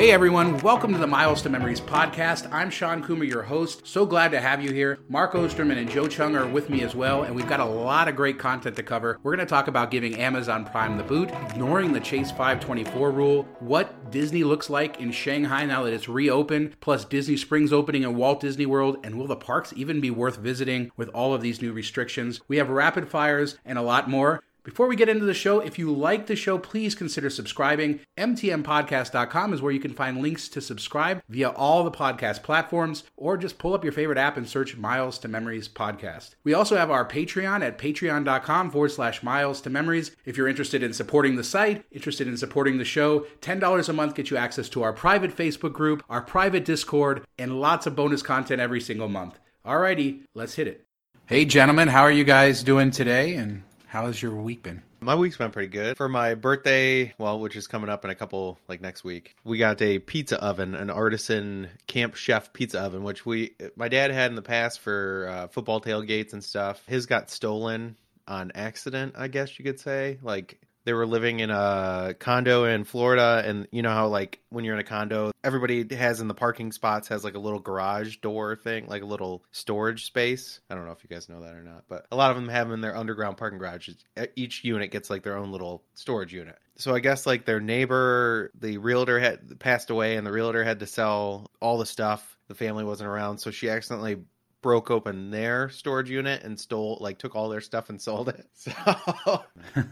Hey everyone, welcome to the Miles to Memories podcast. I'm Shawn Coomer, your host. So glad to have you here. Mark Osterman and Joe Chung are with me as well, and we've got a lot of great content to cover. We're going to talk about giving Amazon Prime the boot, ignoring the Chase 524 rule, what Disney looks like in Shanghai now that it's reopened, plus Disney Springs opening in Walt Disney World, and will the parks even be worth visiting with all of these new restrictions? We have rapid fires and a lot more. Before we get into the show, if you like the show, please consider subscribing. MTMPodcast.com is where you can find links to subscribe via all the podcast platforms, or just pull up your favorite app and search Miles to Memories Podcast. We also have our Patreon at patreon.com forward slash miles to memories. If you're interested in supporting the site, interested in supporting the show, $10 a month gets you access to our private Facebook group, our private Discord, and lots of bonus content every single month. Alrighty, let's hit it. Hey, gentlemen, how are you guys doing today? And how has your week been? My week's been pretty good. For my birthday, well, which is coming up in a couple, like next week, we got a pizza oven, an artisan camp chef pizza oven, which we, my dad had in the past for uh, football tailgates and stuff. His got stolen on accident, I guess you could say. Like they were living in a condo in Florida, and you know how like when you're in a condo, everybody has in the parking spots has like a little garage door thing, like a little storage space. I don't know if you guys know that or not, but a lot of them have them in their underground parking garages. Each unit gets like their own little storage unit. So I guess like their neighbor, the realtor had passed away, and the realtor had to sell all the stuff. The family wasn't around, so she accidentally broke open their storage unit and stole like took all their stuff and sold it. So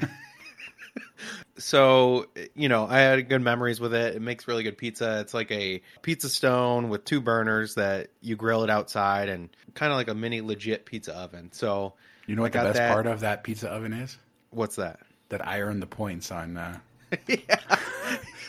so you know i had good memories with it it makes really good pizza it's like a pizza stone with two burners that you grill it outside and kind of like a mini legit pizza oven so you know what the best that. part of that pizza oven is what's that that i earned the points on uh yeah.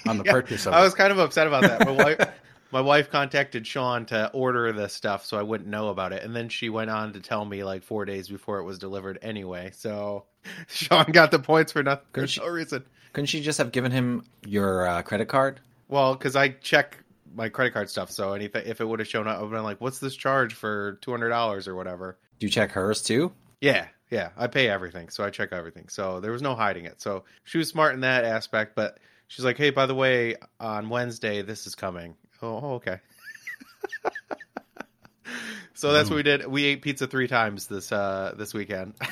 on the yeah. purchase of i it. was kind of upset about that my wife my wife contacted Shawn to order the stuff so I wouldn't know about it. And then she went on to tell me like four days before it was delivered anyway. So Shawn got the points for nothing for she, no reason. Couldn't she just have given him your uh, credit card? Well, because I check my credit card stuff, so anything if it would have shown up, I would have been like, "What's this charge for two hundred dollars or whatever?" Do you check hers too? Yeah, yeah, I pay everything, so I check everything. So there was no hiding it. So she was smart in that aspect, but she's like, "Hey, by the way, on Wednesday this is coming." Oh, okay. so that's what we did. We ate pizza three times this uh this weekend.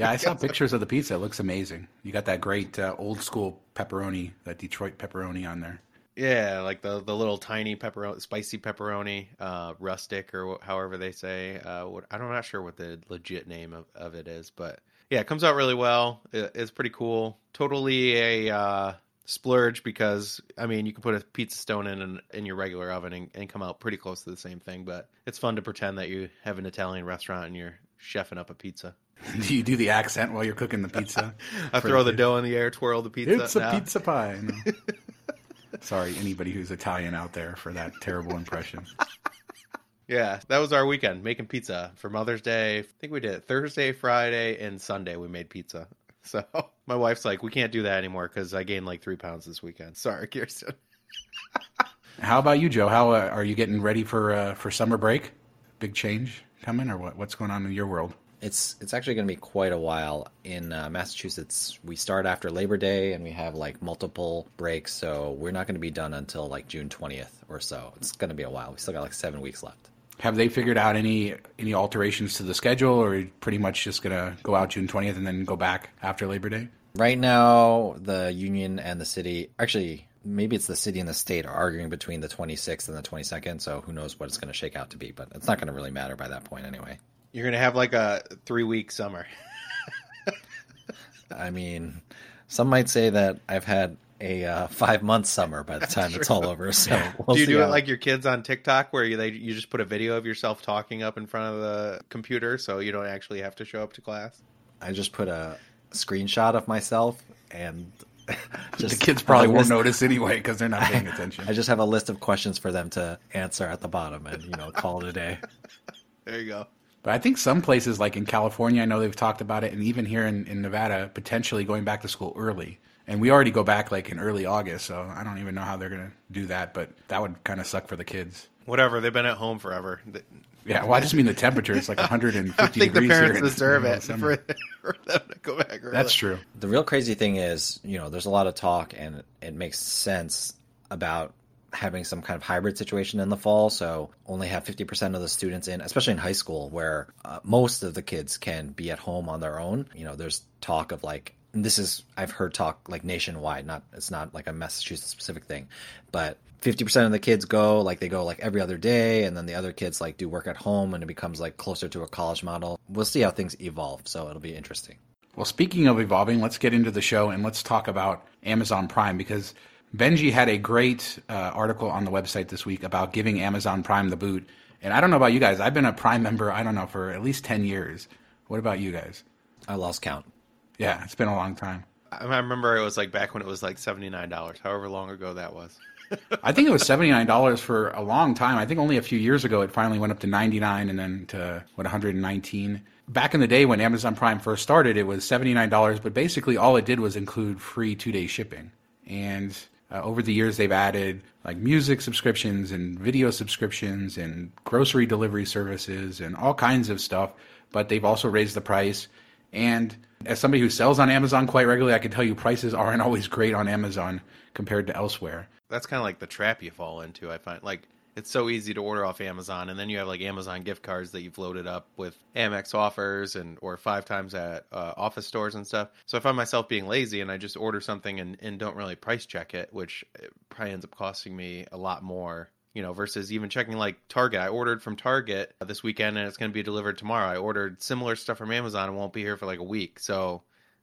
Yeah, I saw pictures of the pizza. It looks amazing. You got that great uh, old school pepperoni, that Detroit pepperoni on there. Yeah, like the the little tiny pepperoni, spicy pepperoni, uh, rustic or however they say. Uh, what, I'm not sure what the legit name of, of it is, but yeah, it comes out really well. It, it's pretty cool. Totally a uh, splurge because I mean you can put a pizza stone in in, in your regular oven and, and, come out pretty close to the same thing. But it's fun to pretend that you have an Italian restaurant and you're chefing up a pizza. Do you do the accent while you're cooking the pizza? I throw the, the dough in the air, twirl the pizza. It's a pizza pie. No. Sorry, anybody who's Italian out there for that terrible impression. Yeah, that was our weekend making pizza for Mother's Day. I think we did it Thursday, Friday, and Sunday. We made pizza. So my wife's like, we can't do that anymore because I gained like three pounds this weekend. Sorry, Kirsten. How about you, Joe? How uh, are you getting ready for uh, for summer break? Big change coming, or what? What's going on in your world? It's it's actually going to be quite a while in uh, Massachusetts. We start after Labor Day and we have like multiple breaks, so we're not going to be done until like June twentieth or so. It's going to be a while. We still got like seven weeks left. Have they figured out any any alterations to the schedule, or pretty much just going to go out June twentieth and then go back after Labor Day? Right now, the union and the city actually maybe it's the city and the state are arguing between the 26th and the 22nd so who knows what it's going to shake out to be but it's not going to really matter by that point anyway you're gonna have like a three week summer. I mean, some might say that I've had a uh, five month summer by the time it's all over. So we'll do you do how... it like your kids on TikTok, where you they you just put a video of yourself talking up in front of the computer, so you don't actually have to show up to class? I just put a screenshot of myself and. Just the kids probably won't list... notice anyway because they're not paying attention. I just have a list of questions for them to answer at the bottom, and you know, call it a day. there you go. But I think some places, like in California, I know they've talked about it, and even here in, in Nevada, potentially going back to school early And we already go back like in early August, so I don't even know how they're gonna do that. But that would kind of suck for the kids. Whatever, they've been at home forever. Yeah, well, I just mean the temperature. It's like 150 I think the degrees parents here in- deserve it summer. for, for them to go back. Early. That's true. The real crazy thing is, you know, there's a lot of talk and it makes sense about having some kind of hybrid situation in the fall. So only have 50% of the students in, especially in high school, where uh, most of the kids can be at home on their own. You know, there's talk of like, and this is, I've heard talk like nationwide, not, it's not like a Massachusetts specific thing, but 50% of the kids go, like they go like every other day. And then the other kids like do work at home and it becomes like closer to a college model. We'll see how things evolve. So it'll be interesting. Well, speaking of evolving, let's get into the show and let's talk about Amazon Prime because Benji had a great uh, article on the website this week about giving Amazon Prime the boot. And I don't know about you guys. I've been a Prime member, I don't know, for at least 10 years. What about you guys? I lost count. Yeah, it's been a long time. I remember it was like back when it was like seventy nine dollars, however long ago that was. I think it was seventy nine dollars for a long time. I think only a few years ago it finally went up to ninety nine and then to what one hundred and nineteen. Back in the day when Amazon Prime first started, it was seventy nine dollars, but basically all it did was include free two day shipping. And uh, over the years, they've added like music subscriptions and video subscriptions and grocery delivery services and all kinds of stuff. But they've also raised the price. And as somebody who sells on Amazon quite regularly, I can tell you prices aren't always great on Amazon compared to elsewhere. That's kind of like the trap you fall into. I find like it's so easy to order off Amazon, and then you have like Amazon gift cards that you've loaded up with Amex offers and or five times at uh, office stores and stuff. So I find myself being lazy, and I just order something and, and don't really price check it, which uh, probably ends up costing me a lot more. You know, versus even checking like Target. I ordered from Target this weekend, and it's going to be delivered tomorrow. I ordered similar stuff from Amazon, and won't be here for like a week. So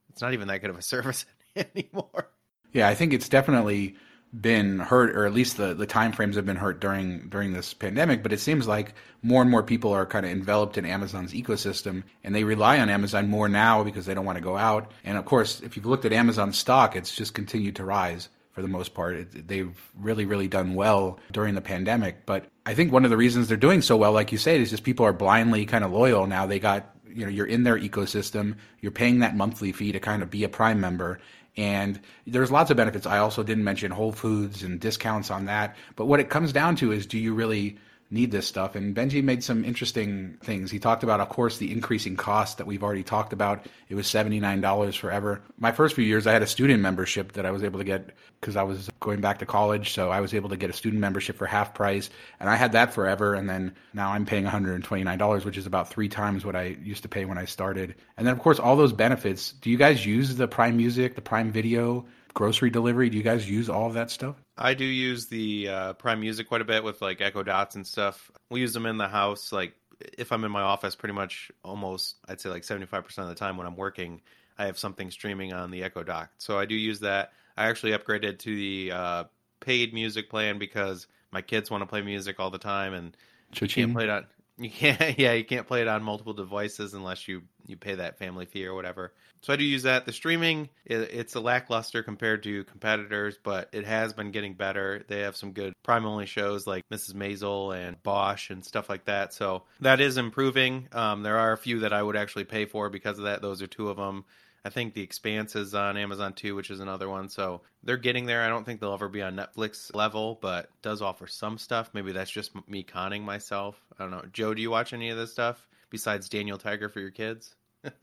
it's not even that good of a service anymore. Yeah, I think it's definitely been hurt, or at least the, the time frames have been hurt during during this pandemic. But it seems like more and more people are kind of enveloped in Amazon's ecosystem, and they rely on Amazon more now because they don't want to go out. And of course, if you've looked at Amazon stock, it's just continued to rise for the most part. It, they've really, really done well during the pandemic. But I think one of the reasons they're doing so well, like you said, is just people are blindly kind of loyal now. They got you know you're in their ecosystem, you're paying that monthly fee to kind of be a Prime member. And there's lots of benefits. I also didn't mention Whole Foods and discounts on that. But what it comes down to is do you really need this stuff? And Benji made some interesting things. He talked about, of course, the increasing cost that we've already talked about. It was $79 forever. My first few years, I had a student membership that I was able to get because I was going back to college. So I was able to get a student membership for half price. And I had that forever. And then now I'm paying $129, which is about three times what I used to pay when I started. And then, of course, all those benefits. Do you guys use the Prime Music, the Prime Video, grocery delivery? Do you guys use all of that stuff? I do use the uh, Prime Music quite a bit with like Echo Dots and stuff. We use them in the house. Like if I'm in my office, pretty much almost I'd say like 75% of the time when I'm working, I have something streaming on the Echo Dot. So I do use that. I actually upgraded to the uh, paid music plan because my kids want to play music all the time and you can't play it on you can't yeah you can't play it on multiple devices unless you you pay that family fee or whatever. So i do use that. The streaming it, it's a lackluster compared to competitors but it has been getting better. They have some good prime only shows like mrs maisel and bosch and stuff like that. So that is improving. Um, there are a few that i would actually pay for because of that. Those are two of them I think The Expanse is on Amazon too, which is another one. So they're getting there. I don't think they'll ever be on Netflix level, but does offer some stuff. Maybe that's just me conning myself. I don't know. Joe, do you watch any of this stuff besides Daniel Tiger for your kids?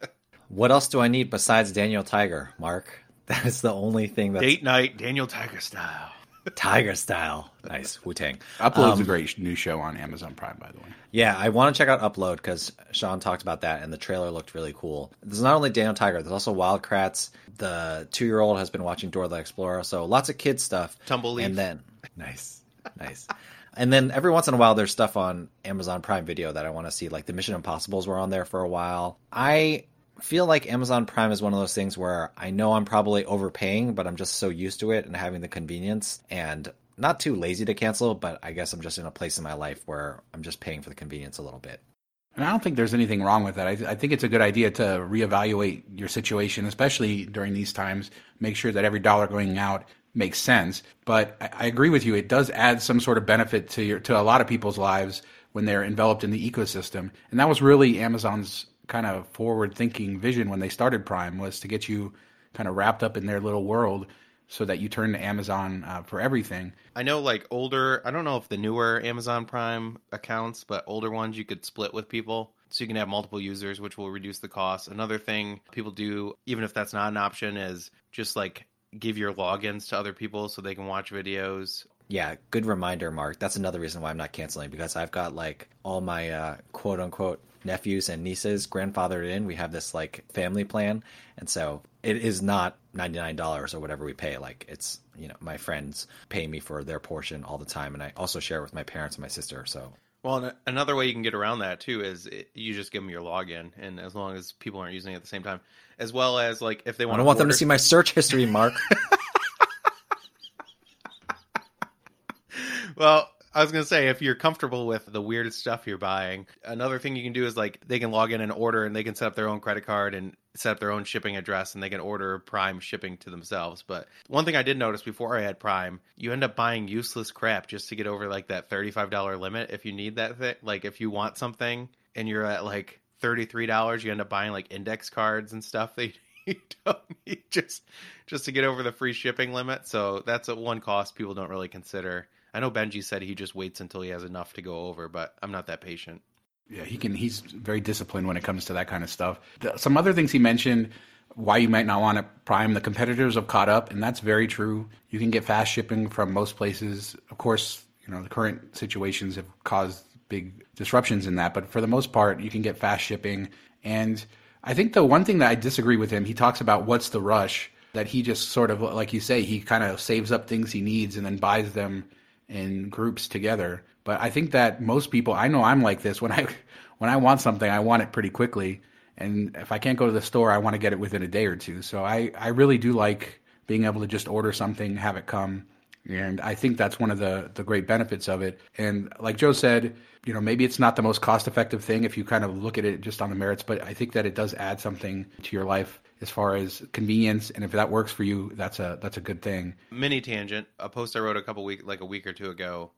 What else do I need besides Daniel Tiger, Mark? That is the only thing that's Date night, Daniel Tiger style. Tiger style. Nice. Wu Tang. Upload's Um, a great new show on Amazon Prime, by the way. Yeah, I want to check out Upload because Shawn talked about that and the trailer looked really cool. There's not only Daniel Tiger, there's also Wild Kratts. The two year old has been watching Dora the Explorer, so lots of kids stuff. Tumbleleaf. And then, nice, nice. And then every once in a while, there's stuff on Amazon Prime Video that I want to see, like the Mission Impossibles were on there for a while. I feel like Amazon Prime is one of those things where I know I'm probably overpaying, but I'm just so used to it and having the convenience and not too lazy to cancel, but I guess I'm just in a place in my life where I'm just paying for the convenience a little bit. And I don't think there's anything wrong with that. I, I think it's a good idea to reevaluate your situation, especially during these times. Make sure that every dollar going out makes sense. But I, I agree with you; it does add some sort of benefit to your to a lot of people's lives when they're enveloped in the ecosystem. And that was really Amazon's kind of forward-thinking vision when they started Prime was to get you kind of wrapped up in their little world so that you turn to Amazon uh, for everything. I know like older, I don't know if the newer Amazon Prime accounts, but older ones you could split with people. So you can have multiple users, which will reduce the cost. Another thing people do, even if that's not an option, is just like give your logins to other people so they can watch videos. Yeah, good reminder, Mark. That's another reason why I'm not canceling because I've got like all my uh, quote unquote nephews and nieces grandfathered in. We have this like family plan, and so it is not ninety nine dollars or whatever we pay. Like it's you know my friends pay me for their portion all the time, and I also share with my parents and my sister. So well, another way you can get around that too is it, you just give them your login, and as long as people aren't using it at the same time, as well as like if they want, I don't want order... them to see my search history, Mark. well, I was gonna say if you're comfortable with the weirdest stuff you're buying, another thing you can do is like they can log in and order, and they can set up their own credit card and set up their own shipping address, and they can order Prime shipping to themselves. But one thing I did notice before I had Prime, you end up buying useless crap just to get over like that thirty five dollar limit if you need that thing. Like if you want something and you're at like thirty three dollars, you end up buying like index cards and stuff that you don't need just just to get over the free shipping limit. So that's a one cost people don't really consider. I know Benji said he just waits until he has enough to go over, but I'm not that patient. Yeah, he can. He's very disciplined when it comes to that kind of stuff. Some other things he mentioned why you might not want to prime the competitors have caught up and that's very true you can get fast shipping from most places of course you know the current situations have caused big disruptions in that but for the most part you can get fast shipping and i think the one thing that i disagree with him he talks about what's the rush that he just sort of like you say he kind of saves up things he needs and then buys them in groups together. But I think that most people, I know I'm like this. When I when I want something, I want it pretty quickly, and if I can't go to the store, I want to get it within a day or two. So I I really do like being able to just order something, have it come, and I think that's one of the the great benefits of it. And like Joe said, you know, maybe it's not the most cost effective thing if you kind of look at it just on the merits, but I think that it does add something to your life as far as convenience and if that works for you that's a that's a good thing mini tangent a post i wrote a couple week like a week or two ago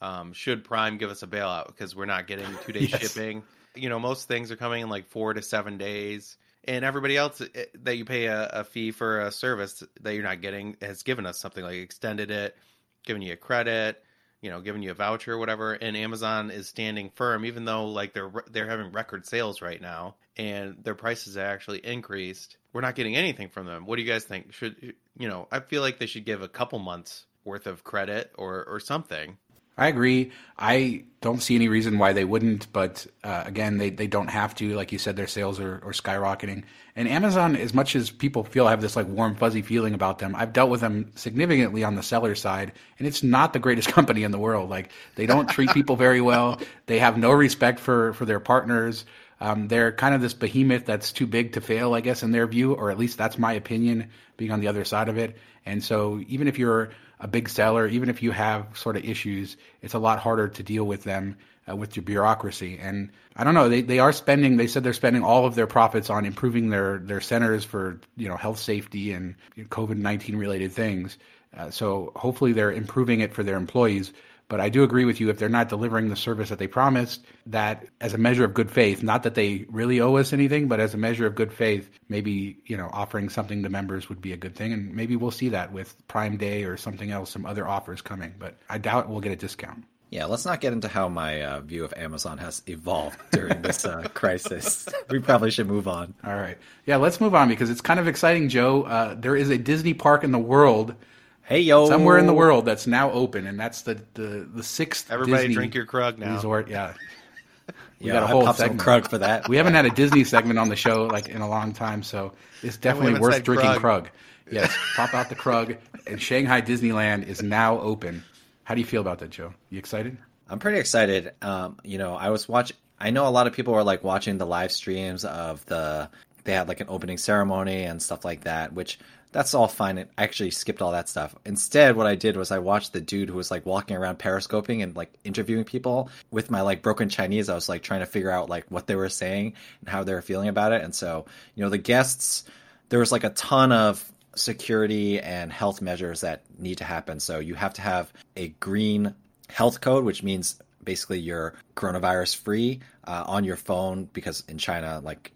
um, should prime give us a bailout because we're not getting two day yes. shipping you know most things are coming in like four to seven days and everybody else eh, that you pay a, a fee for a service that you're not getting has given us something like extended it given you a credit you know, giving you a voucher or whatever, and Amazon is standing firm, even though like they're they're having record sales right now, and their prices actually increased. We're not getting anything from them. What do you guys think? Should you know? I feel like they should give a couple months worth of credit or or something. I agree. I don't see any reason why they wouldn't, but uh, again, they, they don't have to. Like you said, their sales are, are skyrocketing. And Amazon, as much as people feel I have this like warm, fuzzy feeling about them, I've dealt with them significantly on the seller side, and it's not the greatest company in the world. Like they don't treat people very well. They have no respect for for their partners. Um, they're kind of this behemoth that's too big to fail, I guess, in their view, or at least that's my opinion, being on the other side of it. And so, even if you're a big seller, even if you have sort of issues, it's a lot harder to deal with them uh, with your bureaucracy. And I don't know, they, they are spending, they said they're spending all of their profits on improving their, their centers for, you know, health safety and COVID-19 related things. Uh, so hopefully they're improving it for their employees. But I do agree with you if they're not delivering the service that they promised, that as a measure of good faith, not that they really owe us anything, but as a measure of good faith, maybe, you know, offering something to members would be a good thing. And maybe we'll see that with Prime Day or something else, some other offers coming. But I doubt we'll get a discount. Yeah, let's not get into how my uh, view of Amazon has evolved during this uh, crisis. We probably should move on. All right. Yeah, let's move on because it's kind of exciting, Joe. Uh, there is a Disney park in the world Hey yo, somewhere in the world that's now open, and that's the the, the sixth. Everybody Disney drink your Krug now. Resort, yeah. We yeah, got a whole pop segment. Krug for that. We haven't had a Disney segment on the show like in a long time, so it's definitely worth drinking Krug. Krug. Yes, pop out the Krug, and Shanghai Disneyland is now open. How do you feel about that, Joe? You excited? I'm pretty excited. Um, you know, I was watching. I know a lot of people were like watching the live streams of the. They had like an opening ceremony and stuff like that, which that's all fine. I actually skipped all that stuff. Instead, what I did was I watched the dude who was like walking around periscoping and like interviewing people with my like broken Chinese. I was like trying to figure out like what they were saying and how they were feeling about it. And so, you know, the guests, there was like a ton of security and health measures that need to happen. So you have to have a green health code, which means basically you're coronavirus free uh, on your phone because in China, like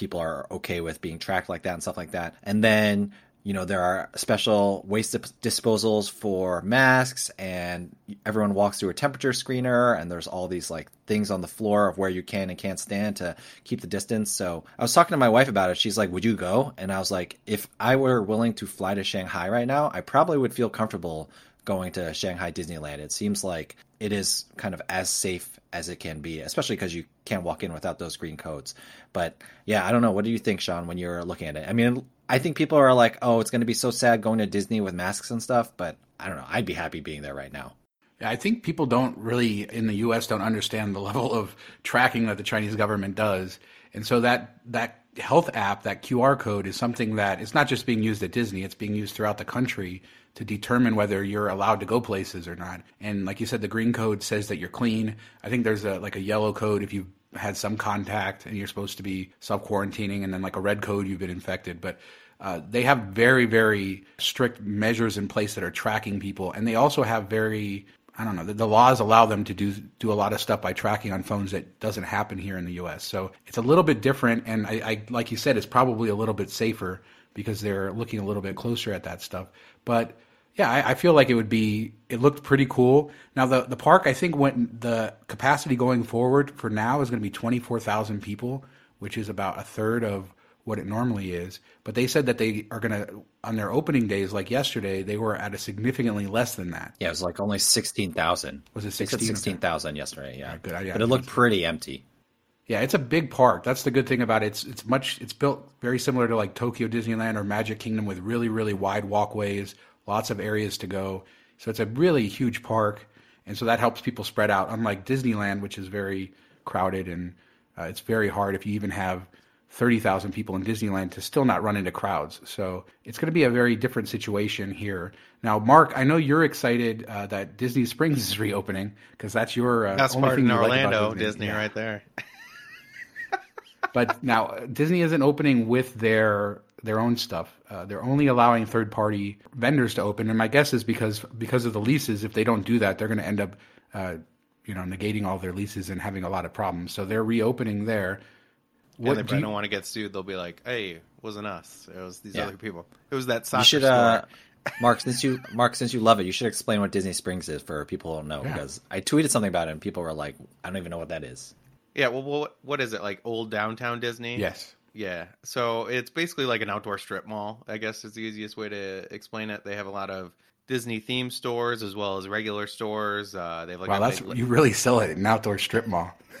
people are okay with being tracked like that and stuff like that. And then you know there are special waste disposals for masks and everyone walks through a temperature screener and there's all these like things on the floor of where you can and can't stand to keep the distance. So i was talking to my wife about it. She's like would you go? And i was like if i were willing to fly to shanghai right now i probably would feel comfortable going to shanghai disneyland. It seems like it is kind of as safe as it can be especially because you can't walk in without those green codes but yeah i don't know what do you think shawn when you're looking at it i mean I think people are like, oh, it's going to be so sad going to Disney with masks and stuff, but I don't know. I'd be happy being there right now. I think people don't really in the U.S. don't understand the level of tracking that the Chinese government does, and so that that health app, that QR code, is something that it's not just being used at Disney; it's being used throughout the country to determine whether you're allowed to go places or not. And like you said, the green code says that you're clean. I think there's a like a yellow code if you had some contact and you're supposed to be self quarantining, and then like a red code you've been infected. But uh, they have very, very strict measures in place that are tracking people, and they also have very I don't know. The, laws allow them to do do a lot of stuff by tracking on phones that doesn't happen here in the U.S. So it's a little bit different, and I, I like you said, it's probably a little bit safer because they're looking a little bit closer at that stuff. But yeah, I, I, feel like it would be. It looked pretty cool. Now the the park, I think, went the capacity going forward for now is going to be twenty four thousand people, which is about a third of what it normally is. But they said that they are going to, on their opening days, like yesterday, they were at a significantly less than that. Yeah, it was like only 16,000. Was it 16? 16,000 yesterday, yeah. Right, good. Yeah, but it looked pretty empty. Yeah, it's a big park. That's the good thing about it. It's it's much it's built very similar to like Tokyo Disneyland or Magic Kingdom with really really wide walkways, lots of areas to go. So it's a really huge park, and so that helps people spread out. Unlike Disneyland, which is very crowded and uh, it's very hard if you even have 30,000 people in Disneyland to still not run into crowds. So it's going to be a very different situation here. Now, Mark, I know you're excited uh, that Disney Springs is reopening because that's your uh, that's only part thing in Orlando like Disney, Disney yeah. right there. but now Disney isn't opening with their their own stuff. Uh, they're only allowing third party vendors to open, and my guess is because because of the leases. If they don't do that, they're going to end up, uh, you know, negating all their leases and having a lot of problems. So they're reopening there what and if do I don't want to get sued, they'll be like, "Hey, it wasn't us. It was these yeah. other people. It was that soccer you should, store." Uh, Mark, since you Mark, since you love it, you should explain what Disney Springs is for people who don't know. Yeah. Because I tweeted something about it, and people were like, "I don't even know what that is." Yeah, well, what what is it like? Old downtown Disney? Yes. Yeah, so it's basically like an outdoor strip mall. I guess is the easiest way to explain it. They have a lot of Disney themed stores as well as regular stores. Uh, they have like wow, that's big... you really sell it an outdoor strip mall.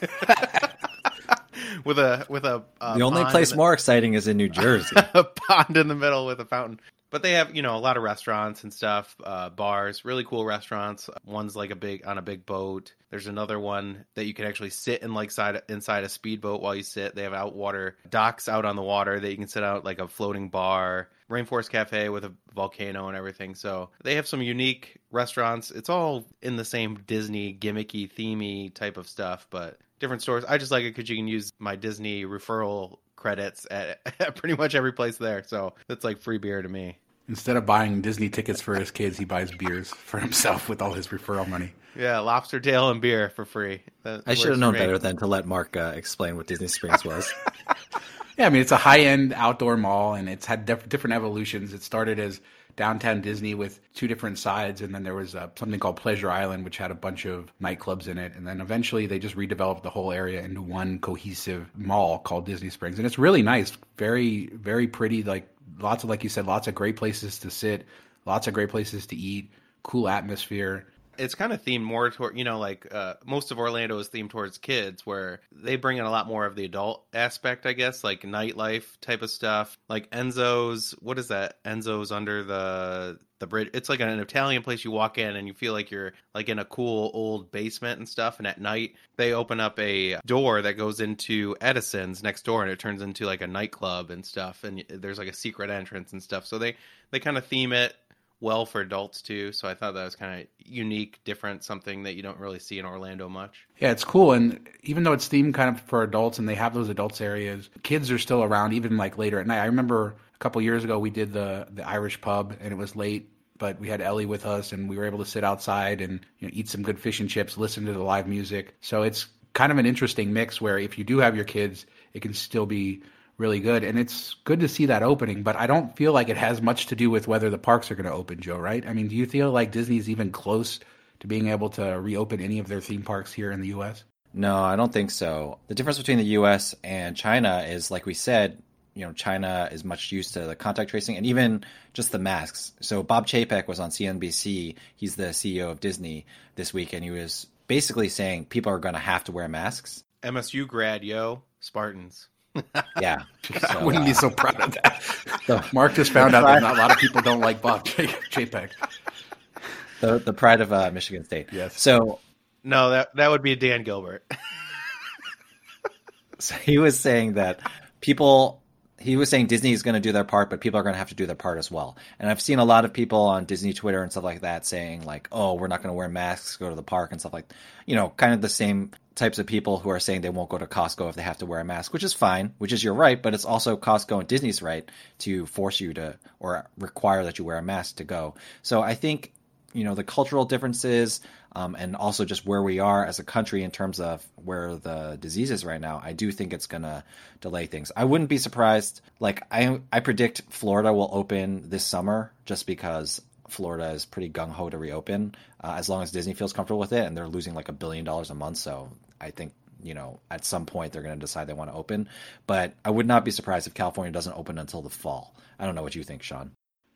with a with a uh, the only place the, more exciting is in New Jersey. a pond in the middle with a fountain. But they have you know a lot of restaurants and stuff, uh, bars, really cool restaurants. One's like a big on a big boat. There's another one that you can actually sit in like side inside a speedboat while you sit. They have outwater docks out on the water that you can sit out like a floating bar. Rainforest Cafe with a volcano and everything. So they have some unique restaurants. It's all in the same Disney gimmicky, themey type of stuff, but different stores. I just like it because you can use my Disney referral credits at, at pretty much every place there. So that's like free beer to me. Instead of buying Disney tickets for his kids, he buys beers for himself with all his referral money. Yeah, lobster tail and beer for free. That I should have known better than to let Mark uh, explain what Disney Springs was. yeah, I mean it's a high-end outdoor mall, and it's had def- different evolutions. It started as downtown Disney with two different sides, and then there was uh, something called Pleasure Island, which had a bunch of nightclubs in it, and then eventually they just redeveloped the whole area into one cohesive mall called Disney Springs, and it's really nice, very very pretty, like lots of like you said, lots of great places to sit, lots of great places to eat, cool atmosphere it's kind of themed more toward you know like uh, most of Orlando is themed towards kids, where they bring in a lot more of the adult aspect, I guess, like nightlife type of stuff. Like Enzo's, what is that? Enzo's under the the bridge. It's like an Italian place you walk in and you feel like you're like in a cool old basement and stuff. And at night they open up a door that goes into Edison's next door and it turns into like a nightclub and stuff. And there's like a secret entrance and stuff. So they they kind of theme it well for adults too. So I thought that was kind of unique, different, something that you don't really see in Orlando much. Yeah, it's cool. And even though it's themed kind of for adults and they have those adults areas, kids are still around even like later at night. I remember a couple years ago we did the the Irish pub and it was late. But we had Ellie with us, and we were able to sit outside and you know, eat some good fish and chips, listen to the live music. So it's kind of an interesting mix where if you do have your kids, it can still be really good. And it's good to see that opening, but I don't feel like it has much to do with whether the parks are going to open, Joe, right? I mean, do you feel like Disney's even close to being able to reopen any of their theme parks here in the US? No, I don't think so. The difference between the US and China is, like we said, you know, China is much used to the contact tracing and even just the masks. So Bob Chapek was on CNBC. He's the CEO of Disney this week, and he was basically saying people are going to have to wear masks. MSU grad, yo, Spartans. Yeah, so, I wouldn't uh, be so proud of that. So, Mark just found out that not a lot of people don't like Bob Chapek. The the pride of uh, Michigan State. Yes. So no, that that would be Dan Gilbert. so he was saying that people he was saying Disney is going to do their part, but people are going to have to do their part as well. And I've seen a lot of people on Disney Twitter and stuff like that saying like, "Oh, we're not going to wear masks, go to the park and stuff like." You know, kind of the same types of people who are saying they won't go to Costco if they have to wear a mask, which is fine, which is your right, but it's also Costco and Disney's right to force you to or require that you wear a mask to go. So I think you know the cultural differences um, and also just where we are as a country in terms of where the disease is right now, I do think it's going to delay things. I wouldn't be surprised. Like I, I predict Florida will open this summer just because Florida is pretty gung ho to reopen uh, as long as Disney feels comfortable with it, and they're losing like a billion dollars a month. So I think you know at some point they're going to decide they want to open. But I would not be surprised if California doesn't open until the fall. I don't know what you think, Shawn.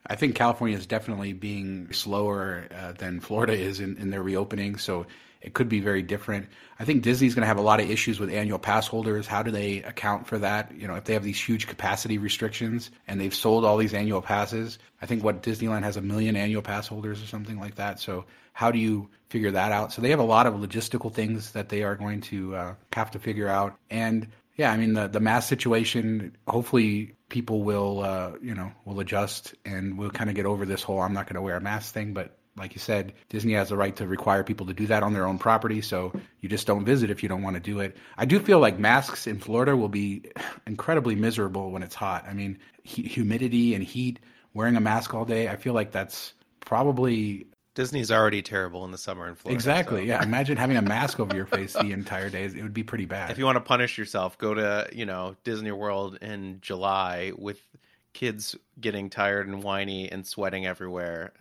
I think California is definitely being slower uh, than Florida is in, in their reopening, so it could be very different. I think Disney's going to have a lot of issues with annual pass holders. How do they account for that? You know, if they have these huge capacity restrictions and they've sold all these annual passes, I think what Disneyland has a million annual pass holders or something like that. So how do you figure that out? So they have a lot of logistical things that they are going to uh, have to figure out. And yeah, I mean the the mask situation. Hopefully, people will uh, you know will adjust and we'll kind of get over this whole I'm not going to wear a mask thing. But like you said, Disney has the right to require people to do that on their own property. So you just don't visit if you don't want to do it. I do feel like masks in Florida will be incredibly miserable when it's hot. I mean, humidity and heat. Wearing a mask all day, I feel like that's probably Disney's already terrible in the summer in Florida. Exactly. So. Yeah. Imagine having a mask over your face the entire day. It would be pretty bad. If you want to punish yourself, go to, you know, Disney World in July with kids getting tired and whiny and sweating everywhere.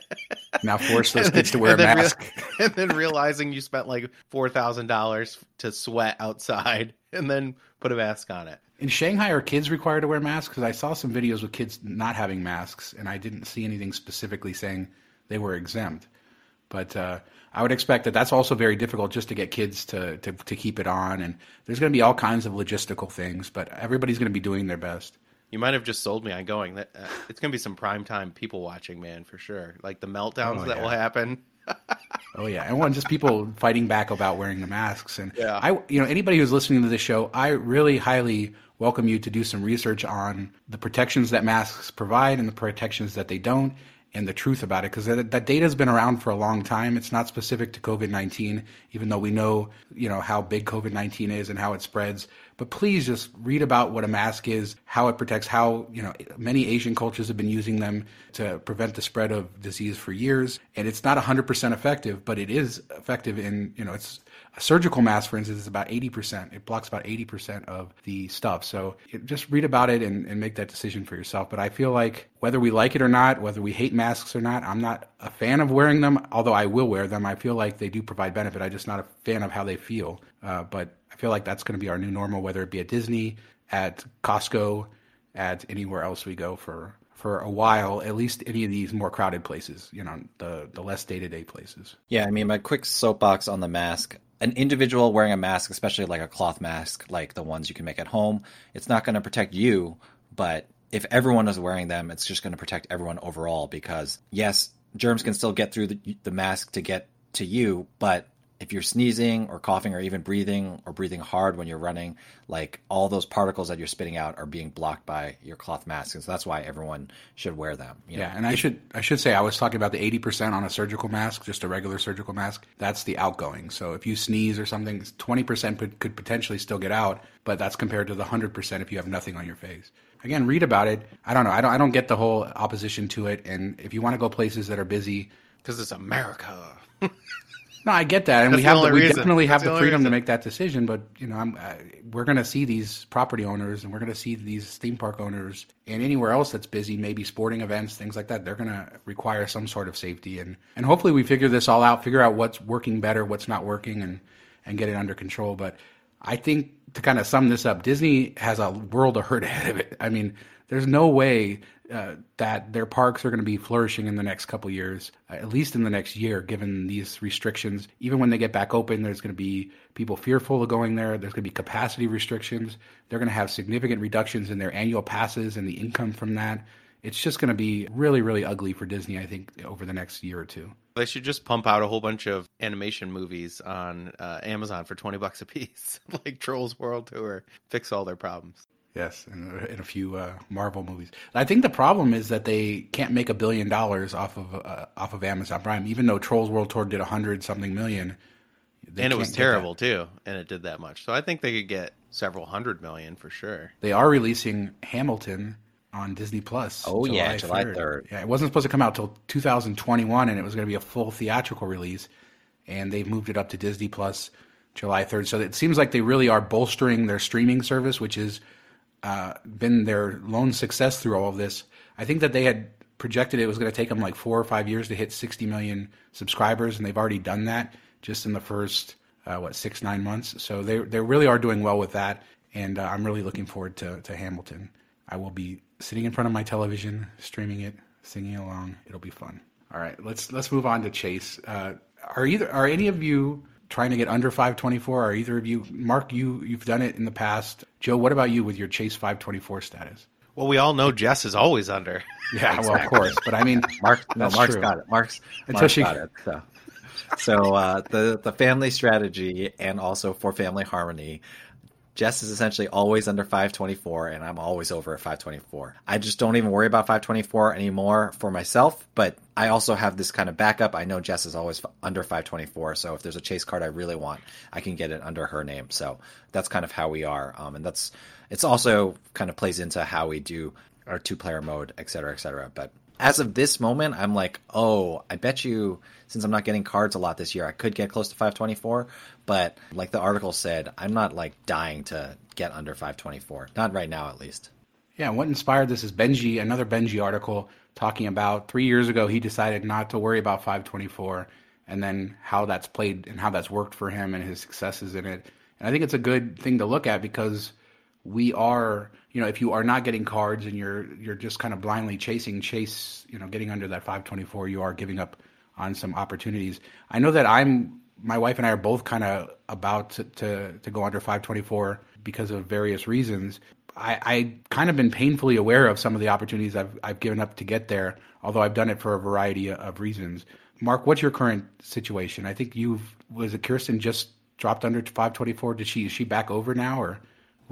now force those kids to wear a mask. Real, and then realizing you spent like $4,000 to sweat outside and then put a mask on it. In Shanghai, are kids required to wear masks? Because I saw some videos with kids not having masks, and I didn't see anything specifically saying they were exempt. But uh, I would expect that that's also very difficult just to get kids to, to, to keep it on. And there's going to be all kinds of logistical things, but everybody's going to be doing their best. You might have just sold me on going. That uh, it's going to be some prime time people watching, man, for sure. Like the meltdowns oh, that yeah. will happen. oh yeah, and one just people fighting back about wearing the masks. And yeah. I, you know, anybody who's listening to this show, I really highly welcome you to do some research on the protections that masks provide and the protections that they don't and the truth about it because that, that data has been around for a long time. It's not specific to COVID 19, even though we know, you know, how big COVID 19 is and how it spreads. But please just read about what a mask is, how it protects, how, you know, many Asian cultures have been using them to prevent the spread of disease for years. And it's not 100% effective, but it is effective in, you know, it's a surgical mask, for instance, is about 80%. It blocks about 80% of the stuff. So just read about it and, and make that decision for yourself. But I feel like whether we like it or not, whether we hate masks or not, I'm not a fan of wearing them, although I will wear them. I feel like they do provide benefit. I'm just not a fan of how they feel. Uh, but I feel like that's going to be our new normal, whether it be at Disney, at Costco, at anywhere else we go for for a while, at least any of these more crowded places, you know, the the less day to day places. Yeah, I mean, my quick soapbox on the mask an individual wearing a mask, especially like a cloth mask, like the ones you can make at home, it's not going to protect you. But if everyone is wearing them, it's just going to protect everyone overall because, yes, germs can still get through the, the mask to get to you, but if you're sneezing or coughing or even breathing or breathing hard when you're running, like all those particles that you're spitting out are being blocked by your cloth mask, and so that's why everyone should wear them. yeah, know? and I should I should say I was talking about the eighty percent on a surgical mask, just a regular surgical mask. That's the outgoing. So if you sneeze or something, twenty percent could potentially still get out, but that's compared to the hundred percent if you have nothing on your face again, read about it. I don't know. I don't. I don't get the whole opposition to it. And if you want to go places that are busy, because it's America. No, I get that, and That's we have the, we reason. definitely have That's the, the freedom to make that decision. But you know, I'm, uh, we're going to see these property owners, and we're going to see these theme park owners, and anywhere else that's busy, maybe sporting events, things like that. They're going to require some sort of safety, and and hopefully we figure this all out, figure out what's working better, what's not working, and and get it under control. But I think to kind of sum this up, Disney has a world of hurt ahead of it. I mean, there's no way uh, that their parks are going to be flourishing in the next couple years, uh, at least in the next year, given these restrictions. Even when they get back open, there's going to be people fearful of going there. There's going to be capacity restrictions. They're going to have significant reductions in their annual passes and the income from that. It's just going to be really, really ugly for Disney, I think, over the next year or two. They should just pump out a whole bunch of animation movies on uh, Amazon for twenty bucks a piece, like Trolls World Tour. Fix all their problems. Yes, in, in a few uh, Marvel movies. I think the problem is that they can't make a billion dollars off of uh, off of Amazon Prime, even though Trolls World Tour did a hundred something million. they and it was terrible too, and it did that much. So I think they could get several hundred million for sure. They are releasing Hamilton on Disney Plus. Oh, yeah, July 3rd. Yeah, it wasn't supposed to come out till 2021, and it was going to be a full theatrical release, and they've moved it up to Disney Plus July 3rd. So it seems like they really are bolstering their streaming service, which is uh, been their lone success through all of this. I think that they had projected it was going to take them like four or five years to hit 60 million subscribers, and they've already done that just in the first uh, what six nine months. So they they really are doing well with that, and uh, I'm really looking forward to to Hamilton. I will be sitting in front of my television, streaming it, singing along. It'll be fun. All right, let's let's move on to Chase. Uh, are either are any of you trying to get under 524? Are either of you, Mark? You you've done it in the past. Joe, what about you with your Chase 524 status? Well, we all know Jess is always under. Yeah, well, of course, but I mean, Mark, no, Mark's true. got it. Mark's, Until Mark's she- got it. So, so uh, the the family strategy and also for family harmony, Jess is essentially always under 524, and I'm always over at 524. I just don't even worry about 524 anymore for myself, but I also have this kind of backup. I know Jess is always under 524, so if there's a chase card I really want, I can get it under her name. So that's kind of how we are, um, and that's it's also kind of plays into how we do our two player mode, et cetera, et cetera. But as of this moment, I'm like, oh, I bet you since I'm not getting cards a lot this year, I could get close to 524. But like the article said, I'm not like dying to get under 524. Not right now, at least. Yeah, what inspired this is Benji, another Benji article talking about three years ago he decided not to worry about 524 and then how that's played and how that's worked for him and his successes in it. And I think it's a good thing to look at because we are, you know, if you are not getting cards and you're you're just kind of blindly chasing chase, you know, getting under that 524, you are giving up on some opportunities. I know that I'm my wife and I are both kind of about to, to, to go under 524 because of various reasons. I, I kind of been painfully aware of some of the opportunities I've, I've given up to get there, although I've done it for a variety of reasons. Mark, what's your current situation? I think you've, was it Kirsten just dropped under 524? Did she, is she back over now or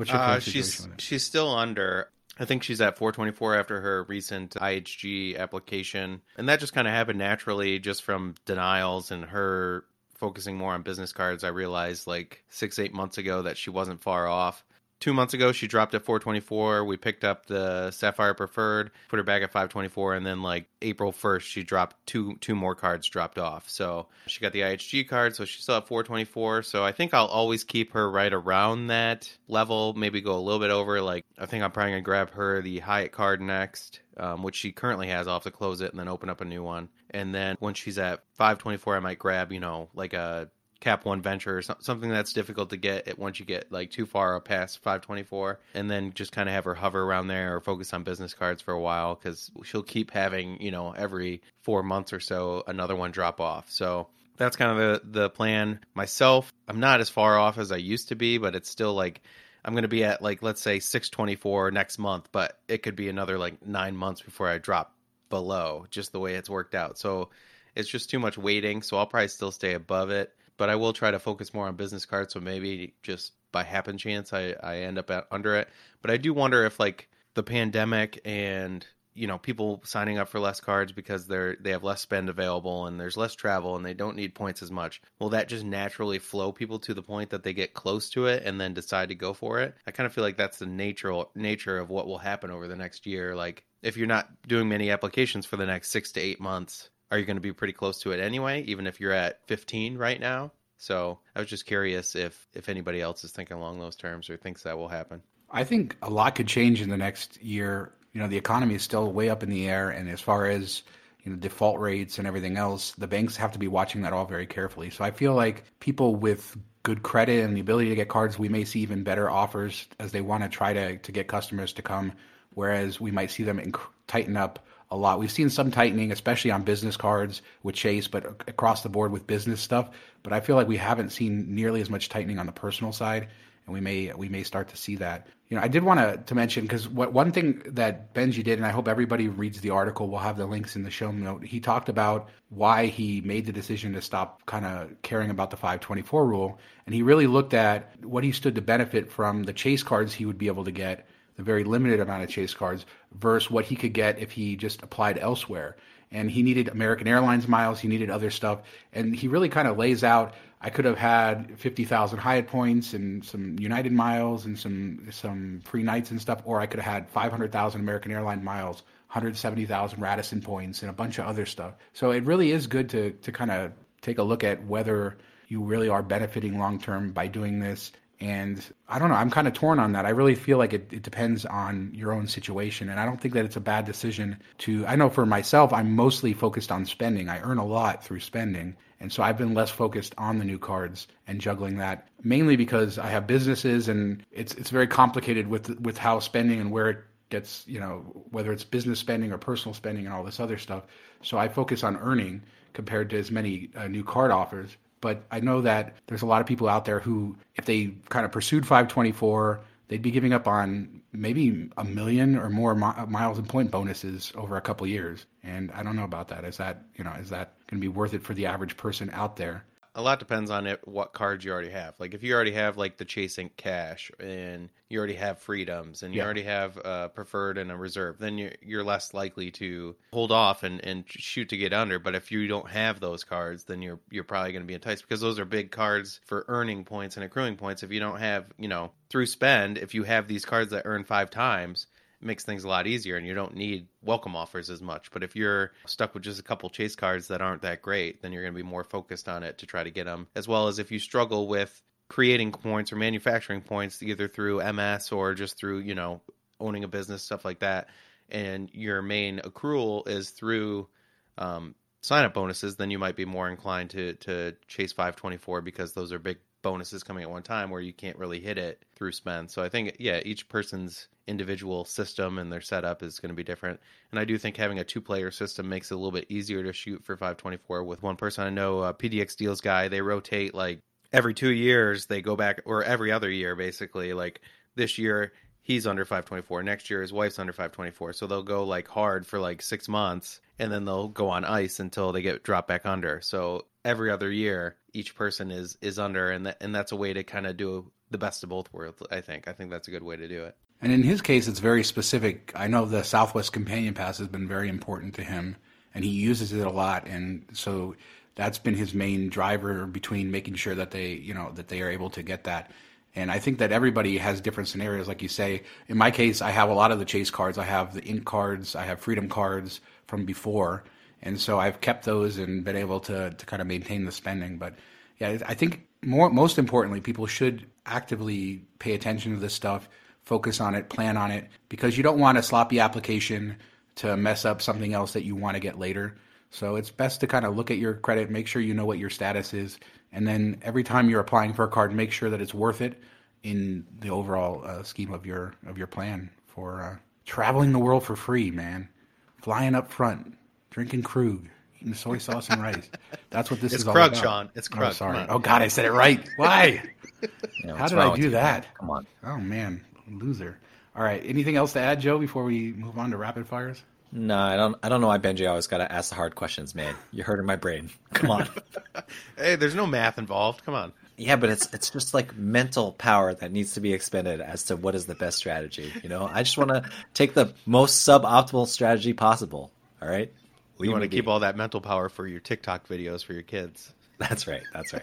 what's your Uh, she's she's still under. I think she's at 424 after her recent IHG application, and that just kind of happened naturally, just from denials and her focusing more on business cards. I realized like six eight months ago that she wasn't far off. Two months ago, she dropped at 424. We picked up the Sapphire Preferred, put her back at 524, and then like April 1st, she dropped two two more cards dropped off. So she got the IHG card, so she's still at 424. So I think I'll always keep her right around that level, maybe go a little bit over. Like I think I'm probably gonna grab her the Hyatt card next, um, which she currently has. I'll have to close it and then open up a new one. And then when she's at 524, I might grab you know like a Cap One Venture or something that's difficult to get once you get like too far past 524, and then just kind of have her hover around there or focus on business cards for a while because she'll keep having you know every four months or so another one drop off. So that's kind of the the plan. Myself, I'm not as far off as I used to be, but it's still like I'm going to be at like let's say 624 next month, but it could be another like nine months before I drop below, just the way it's worked out. So it's just too much waiting. So I'll probably still stay above it, but I will try to focus more on business cards. So maybe just by happen chance, I, I end up at, under it. But I do wonder if like the pandemic and you know people signing up for less cards because they're they have less spend available and there's less travel and they don't need points as much will that just naturally flow people to the point that they get close to it and then decide to go for it i kind of feel like that's the natural nature of what will happen over the next year like if you're not doing many applications for the next six to eight months are you going to be pretty close to it anyway, even if you're at 15 right now? So I was just curious if if anybody else is thinking along those terms or thinks that will happen. I think a lot could change in the next year. You know, the economy is still way up in the air, and as far as you know, default rates and everything else, the banks have to be watching that all very carefully. So I feel like people with good credit and the ability to get cards, we may see even better offers as they want to try to to get customers to come. Whereas we might see them inc- tighten up a lot. We've seen some tightening, especially on business cards with Chase, but across the board with business stuff. But I feel like we haven't seen nearly as much tightening on the personal side, and we may we may start to see that. You know, I did want to to mention because what one thing that Benji did, and I hope everybody reads the article. We'll have the links in the show note. He talked about why he made the decision to stop kind of caring about the 524 rule, and he really looked at what he stood to benefit from the Chase cards he would be able to get the very limited amount of chase cards versus what he could get if he just applied elsewhere. And he needed American Airlines miles, he needed other stuff, and he really kind of lays out. I could have had fifty thousand Hyatt points and some United miles and some some free nights and stuff, or I could have had five hundred thousand American Airline miles, hundred seventy thousand Radisson points, and a bunch of other stuff. So it really is good to to kind of take a look at whether you really are benefiting long term by doing this and I don't know, I'm kind of torn on that. I really feel like it, it, depends on your own situation. And I don't think that it's a bad decision to, I know for myself, I'm mostly focused on spending. I earn a lot through spending. And so I've been less focused on the new cards and juggling that mainly because I have businesses and it's, it's very complicated with, with how spending and where it gets, you know, whether it's business spending or personal spending and all this other stuff. So I focus on earning compared to as many uh, new card offers. But I know that there's a lot of people out there who, if they kind of pursued 524, they'd be giving up on maybe a million or more mi- miles and point bonuses over a couple years. And I don't know about that. Is that you know is that going to be worth it for the average person out there? A lot depends on it what cards you already have. Like if you already have like the Chase Ink Cash and you already have freedoms and you yeah. already have a preferred and a reserve, then you're you're less likely to hold off and, and shoot to get under. But if you don't have those cards, then you're you're probably going to be enticed because those are big cards for earning points and accruing points. If you don't have, you know, through spend, if you have these cards that earn five times, makes things a lot easier and you don't need welcome offers as much. But if you're stuck with just a couple chase cards that aren't that great, then you're going to be more focused on it to try to get them. As well as if you struggle with creating points or manufacturing points either through MS or just through, you know, owning a business, stuff like that, and your main accrual is through um, sign up bonuses, then you might be more inclined to to chase 524 because those are big bonuses coming at one time where you can't really hit it through spend. So I think yeah, each person's individual system and their setup is going to be different. And I do think having a two-player system makes it a little bit easier to shoot for 524 with one person. I know uh, PDX Deals guy, they rotate like every 2 years, they go back or every other year basically. Like this year he's under 524. Next year his wife's under 524. So they'll go like hard for like 6 months and then they'll go on ice until they get dropped back under. So every other year each person is is under and that, and that's a way to kind of do the best of both worlds i think i think that's a good way to do it and in his case it's very specific i know the southwest companion pass has been very important to him and he uses it a lot and so that's been his main driver between making sure that they you know that they are able to get that and i think that everybody has different scenarios like you say in my case i have a lot of the chase cards i have the ink cards i have freedom cards from before and so I've kept those and been able to to kind of maintain the spending. But yeah, I think more most importantly, people should actively pay attention to this stuff, focus on it, plan on it, because you don't want a sloppy application to mess up something else that you want to get later. So it's best to kind of look at your credit, make sure you know what your status is, and then every time you're applying for a card, make sure that it's worth it in the overall uh, scheme of your of your plan for uh, traveling the world for free, man. Flying up front, drinking Krug, eating soy sauce and rice. That's what this it's is all Krug, about. Shawn. It's Krug. Oh, sorry. Oh God, I said it right. Why? You know, How did I do that? man? Come on. Oh man, loser. All right. Anything else to add, Joe, before we move on to rapid fires? No, I don't. I don't know why Benji always got to ask the hard questions, man. You're hurting my brain. Come on. hey, there's no math involved. Come on. yeah, but it's it's just like mental power that needs to be expended as to what is the best strategy. You know, I just want to take the most suboptimal strategy possible. All right. you want to keep all that mental power for your TikTok videos for your kids. That's right. That's right.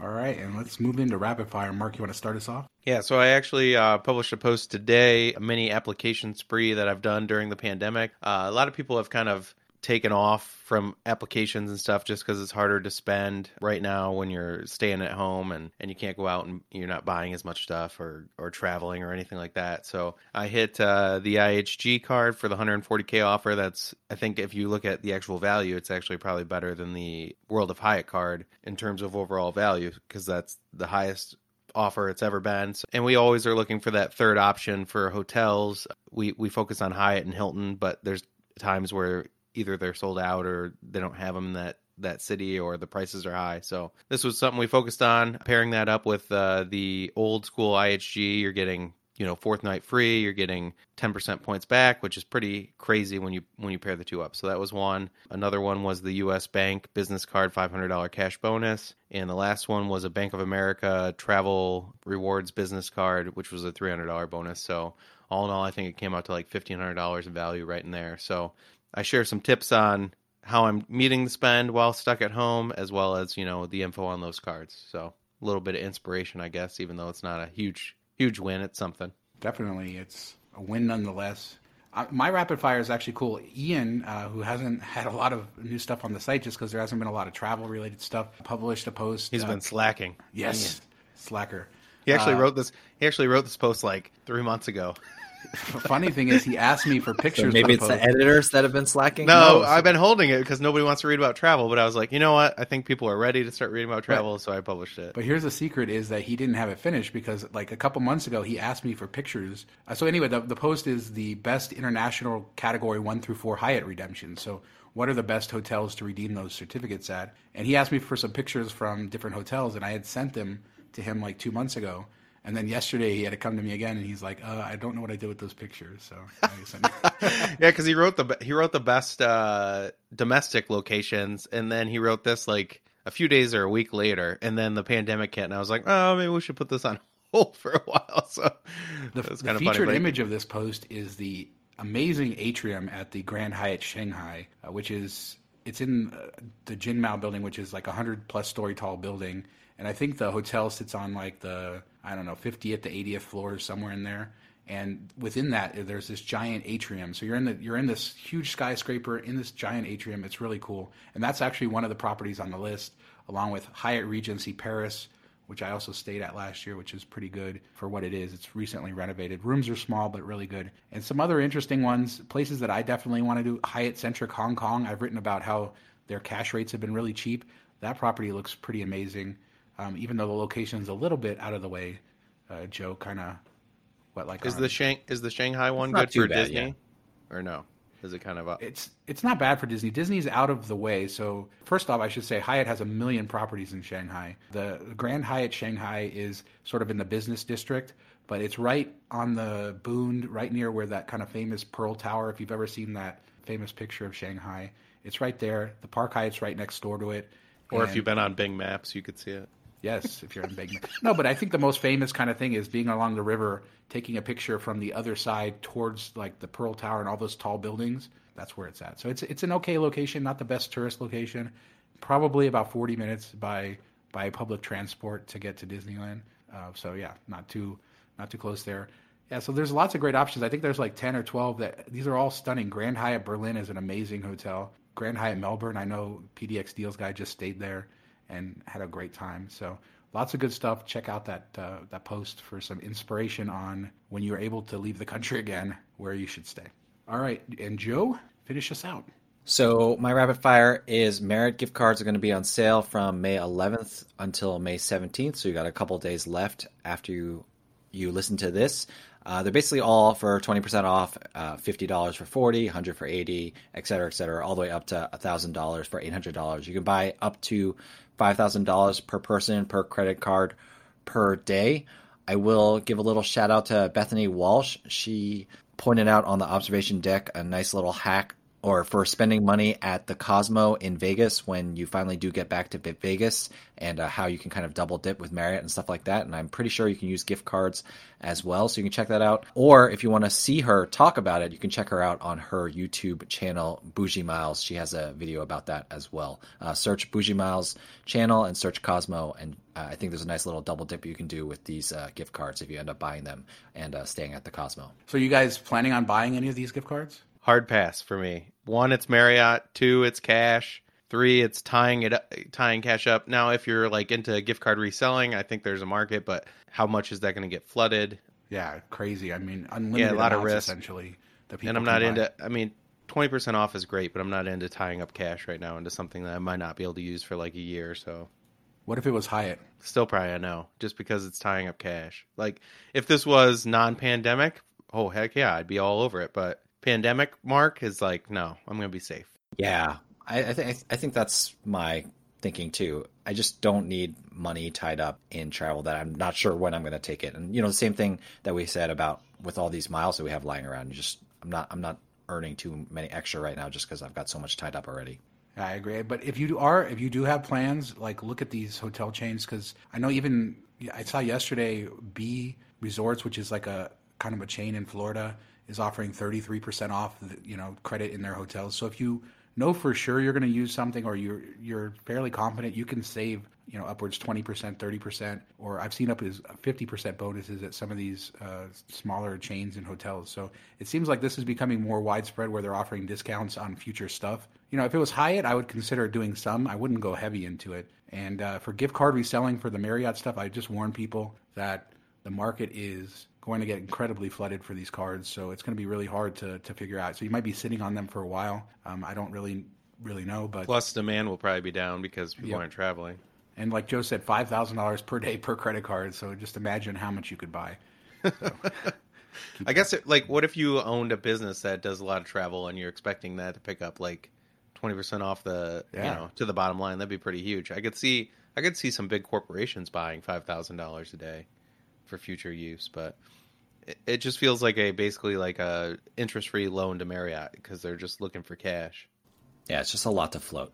All right, and let's move into rapid fire. Mark, you want to start us off? Yeah, so I actually uh, published a post today, a mini application spree that I've done during the pandemic. Uh, a lot of people have kind of taken off from applications and stuff just because it's harder to spend right now when you're staying at home and, and you can't go out and you're not buying as much stuff or, or traveling or anything like that. So I hit uh, the IHG card for the 140K offer. That's, I think, if you look at the actual value, it's actually probably better than the World of Hyatt card in terms of overall value because that's the highest offer it's ever been. And we always are looking for that third option for hotels. We we focus on Hyatt and Hilton, but there's times where either they're sold out or they don't have them in that that city or the prices are high. So this was something we focused on pairing that up with uh, the old school IHG. You're getting you know fourth night free. You're getting 10% points back, which is pretty crazy when you when you pair the two up. So that was one. Another one was the U.S. Bank business card $500 cash bonus, and the last one was a Bank of America travel rewards business card, which was a $300 bonus. So all in all, I think it came out to like $1,500 in value right in there. So I share some tips on how I'm meeting the spend while stuck at home, as well as you know the info on those cards. So a little bit of inspiration, I guess, even though it's not a huge huge win. It's something. Definitely, it's a win nonetheless. Uh, my rapid fire is actually cool. Ian, uh, who hasn't had a lot of new stuff on the site just because there hasn't been a lot of travel related stuff, published a post. He's uh, been slacking. Yes, slacker. He actually Uh, wrote this. He actually wrote this post like three months ago. Funny thing is, he asked me for So pictures. maybe it's the the editors that have been slacking. No, No, I've been holding it because nobody wants to read about travel. But I was like, you know what? I think people are ready to start reading about travel, so I published it. But here's the secret: is that he didn't have it finished because, like a couple months ago, he asked me for pictures. Uh, so anyway, the, the post is the best international category one through four Hyatt redemption. So what are the best hotels to redeem those certificates at? And he asked me for some pictures from different hotels, and I had sent them to him like two months ago. And then yesterday he had to come to me again, and he's like, uh, "I don't know what I did with those pictures." So yeah, because he wrote the he wrote the best uh, domestic locations, and then he wrote this like a few days or a week later, and then the pandemic hit, and I was like, oh, maybe we should put this on hold for a while. So The, the featured but- image of this post is the amazing atrium at the Grand Hyatt Shanghai, uh, which is it's in uh, the Jinmao building, which is like a hundred plus story tall building, and I think the hotel sits on like the I don't know 50th to 80th floors somewhere in there. And within that, there's this giant atrium. So you're in the you're in this huge skyscraper in this giant atrium. It's really cool, and that's actually one of the properties on the list, along with Hyatt Regency Paris, which I also stayed at last year, which is pretty good for what it is. It's recently renovated. Rooms are small, but really good. And some other interesting ones, places that I definitely want to do Hyatt Centric Hong Kong. I've written about how their cash rates have been really cheap. That property looks pretty amazing, um, even though the location's a little bit out of the way. Uh, Joe kind of, what, like Is on- the Shang is the Shanghai one good for bad, Disney, yeah. or no? Is it kind of up? it's it's not bad for Disney. Disney's out of the way. So first off, I should say Hyatt has a million properties in Shanghai. The Grand Hyatt Shanghai is sort of in the business district, but it's right on the Bund, right near where that kind of famous Pearl Tower. If you've ever seen that famous picture of Shanghai, it's right there. The Park Hyatt's right next door to it. or if you've been on Bing Maps, you could see it. Yes, if you're in Big No, but I think the most famous kind of thing is being along the river, taking a picture from the other side towards like the Pearl Tower and all those tall buildings. That's where it's at. So it's it's an okay location, not the best tourist location. Probably about 40 minutes by by public transport to get to Disneyland. Uh, so yeah, not too not too close there. Yeah, so there's lots of great options. I think there's like 10 or 12 that these are all stunning. Grand Hyatt Berlin is an amazing hotel. Grand Hyatt Melbourne, I know PDX Deals guy just stayed there and had a great time. So lots of good stuff. Check out that uh, that post for some inspiration on when you're able to leave the country again, where you should stay. All right, and Joe, finish us out. So my rapid fire is Marriott gift cards are going to be on sale from May 11th until May 17th. So you got a couple days left after you you listen to this. Uh, they're basically all for 20% off, uh, $50 for 40, 100 for 80, et cetera, et cetera, all the way up to $1,000 for $800. You can buy up to $5,000 per person per credit card per day. I will give a little shout out to Bethany Walsh. She pointed out on the observation deck a nice little hack or for spending money at the Cosmo in Vegas when you finally do get back to Ve- Vegas and uh, how you can kind of double dip with Marriott and stuff like that. And I'm pretty sure you can use gift cards as well. So you can check that out. Or if you want to see her talk about it, you can check her out on her YouTube channel, Bougie Miles. She has a video about that as well. Uh, search Bougie Miles channel and search Cosmo. And uh, I think there's a nice little double dip you can do with these uh, gift cards if you end up buying them and uh, staying at the Cosmo. So you guys planning on buying any of these gift cards? Hard pass for me. One, it's Marriott. Two, it's cash. Three, it's tying it tying cash up. Now, if you're like into gift card reselling, I think there's a market, but how much is that going to get flooded? Yeah, crazy. I mean, unlimited Yeah, a lot of risk. essentially. That people and I'm not buy. into. I mean, twenty percent off is great, but I'm not into tying up cash right now into something that I might not be able to use for like a year. or So What if it was Hyatt? still probably a no, just because it's tying up cash. Like if this was non-pandemic, oh heck yeah, I'd be all over it. But pandemic mark is like no, I'm gonna be safe. Yeah, I, I think I think that's my thinking too. I just don't need money tied up in travel that I'm not sure when I'm going to take it. And you know, the same thing that we said about with all these miles that we have lying around. Just I'm not I'm not earning too many extra right now just because I've got so much tied up already. I agree. But if you are, if you do have plans, like look at these hotel chains because I know even I saw yesterday B Resorts, which is like a kind of a chain in Florida, is offering 33% off, you know, credit in their hotels. So if you know for sure you're going to use something or you're you're fairly confident, you can save you know upwards 20%, 30%, or I've seen up as 50% bonuses at some of these uh, smaller chains and hotels. So it seems like this is becoming more widespread where they're offering discounts on future stuff. You know, if it was Hyatt, I would consider doing some. I wouldn't go heavy into it. And uh, for gift card reselling for the Marriott stuff, I just warn people that the market is going to get incredibly flooded for these cards. So it's going to be really hard to, to figure out. So you might be sitting on them for a while. Um, I don't really really know, but Plus demand will probably be down because people Yep. aren't traveling. and like Joe said, five thousand dollars per day per credit card. So just imagine how much you could buy. I guess it, like what if you owned a business that does a lot of travel and you're expecting that to pick up like 20% off the you know to the bottom line that'd be pretty huge. I could see I could see some big corporations buying $5,000 a day for future use, but it, it just feels like a basically like a interest-free loan to Marriott because they're just looking for cash. Yeah, it's just a lot to float.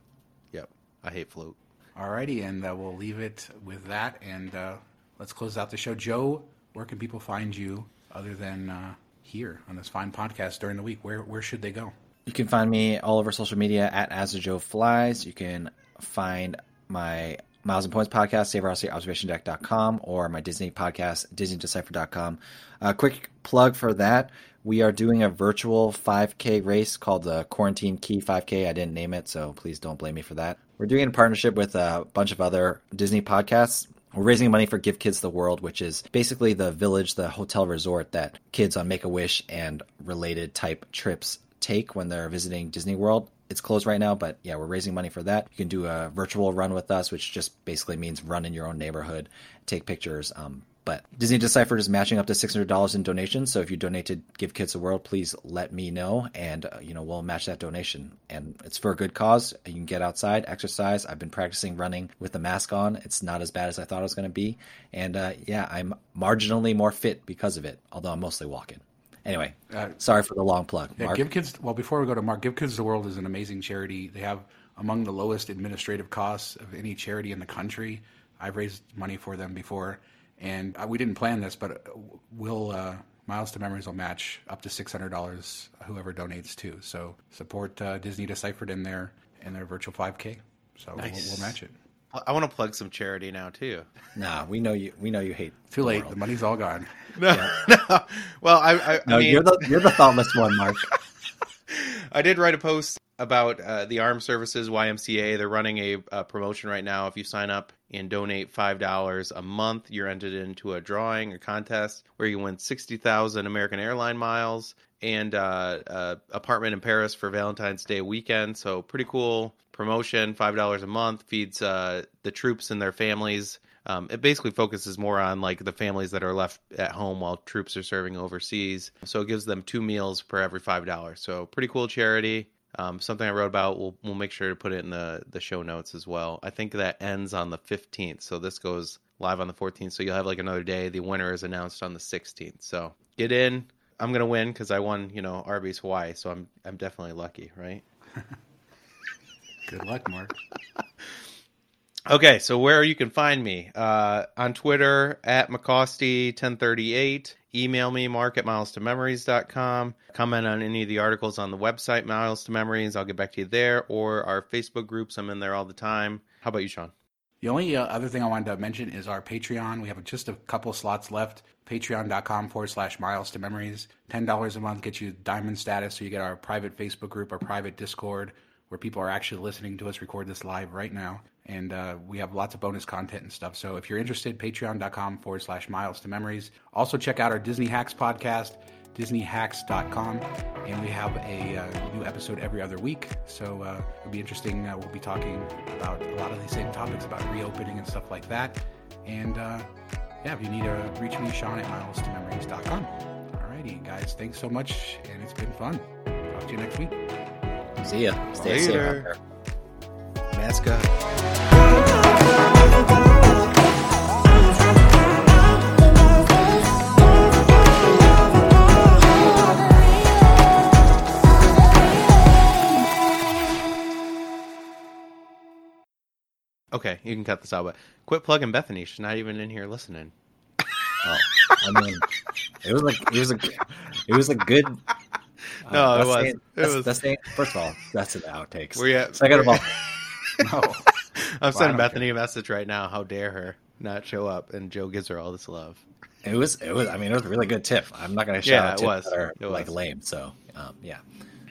Yep. I hate float. Alrighty, and uh, we'll leave it with that. And uh, let's close out the show. Joe, where can people find you other than uh, here on this fine podcast during the week? Where where should they go? You can find me all over social media at As Joe Flies. You can find my Miles and Points podcast, SaveRossyObservationDeck.com, or my Disney podcast, DisneyDecipher.com. A quick plug for that. We are doing a virtual 5K race called the Quarantine Cay 5K. I didn't name it, so please don't blame me for that. We're doing it in partnership with a bunch of other Disney podcasts. We're raising money for Give Kids the World, which is basically the village, the hotel resort that kids on Make a Wish and related type trips take when they're visiting Disney World. It's closed right now, but yeah, we're raising money for that. You can do a virtual run with us, which just basically means run in your own neighborhood, take pictures. Um, but Disney Deciphered is matching up to $600 in donations. So if you donate to Give Kids a World, please let me know, and uh, you know we'll match that donation. And it's for a good cause. You can get outside, exercise. I've been practicing running with the mask on. It's not as bad as I thought it was going to be, and uh, yeah, I'm marginally more fit because of it. Although I'm mostly walking. Anyway, Uh, sorry for the long plug. Yeah, Mark. Give Kids. Well, before we go to Mark, Give Kids the World is an amazing charity. They have among the lowest administrative costs of any charity in the country. I've raised money for them before, and uh, we didn't plan this, but uh, we'll uh, Miles to Memories will match up to six hundred dollars whoever donates too. So support uh, Disney Deciphered in their in their virtual five K. So we'll, we'll match it. I- I want to plug some charity now too. Nah, we know you. We know you hate. Too the late. world. The money's all gone. No, no. Well, I, I, No, I mean, you're the you're the thoughtless one, Mark. I did write a post about uh, the Armed Services YMCA. They're running a, uh promotion right now. If you sign up and donate five dollars a month, you're entered into a drawing, a contest where you win sixty thousand American airline miles and uh, uh, apartment in Paris for Valentine's Day weekend. So pretty cool promotion. Five dollars a month feeds uh, the troops and their families. Um, it basically focuses more on like the families that are left at home while troops are serving overseas. So it gives them two meals per every five dollars. So pretty cool charity. Um, something I wrote about. We'll we'll make sure to put it in the the show notes as well. I think that ends on the fifteenth. So this goes live on the fourteenth. So you'll have like another day. The winner is announced on the sixteenth. So get in. I'm gonna win because I won. You know Arby's Hawaii. So I'm I'm definitely lucky, right? Good luck, Mark. Okay, so where you can find me uh, on Twitter at McCosty1038. Email me, mark at milestomemories.com. Comment on any of the articles on the website, Miles to Memories. I'll get back to you there. Or our Facebook groups. I'm in there all the time. How about you, Shawn? The only uh, other thing I wanted to mention is our Patreon. We have just a couple slots left. Patreon.com forward slash miles to memories. $10 a month gets you diamond status, so you get our private Facebook group, our private Discord, where people are actually listening to us record this live right now. And uh, we have lots of bonus content and stuff. So if you're interested, patreon.com forward slash miles to memories. Also, check out our Disney Hacks podcast, disneyhacks.com. And we have a uh, new episode every other week. So uh, it'll be interesting. Uh, we'll be talking about a lot of these same topics about reopening and stuff like that. And uh, yeah, if you need to reach me, Shawn at miles to memories.com. Alrighty, guys, thanks so much. And it's been fun. Talk to you next week. See ya. Stay safe. Mask up. Okay, you can cut this out, but quit plugging Bethany. She's not even in here listening. Oh, I mean, it was like it was a it was a good. Uh, No, it was. saying- It that's, was- that's saying- first of all, that's an outtakes. Where you at? Second of all, No. I'm sending don't Bethany a message right now. How dare her not show up? And Joe gives her all this love. it was it was. I mean, it was a really good tip. I'm not going to shout Yeah, out it tips was. that are It like was. lame. So um, yeah.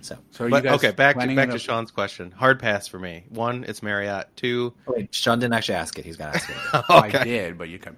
So So are But you guys okay, back to back to a- Shawn's question. Hard pass for me. One, it's Marriott. Two, wait, Shawn didn't actually ask it. He's going to ask it. I did, but you come.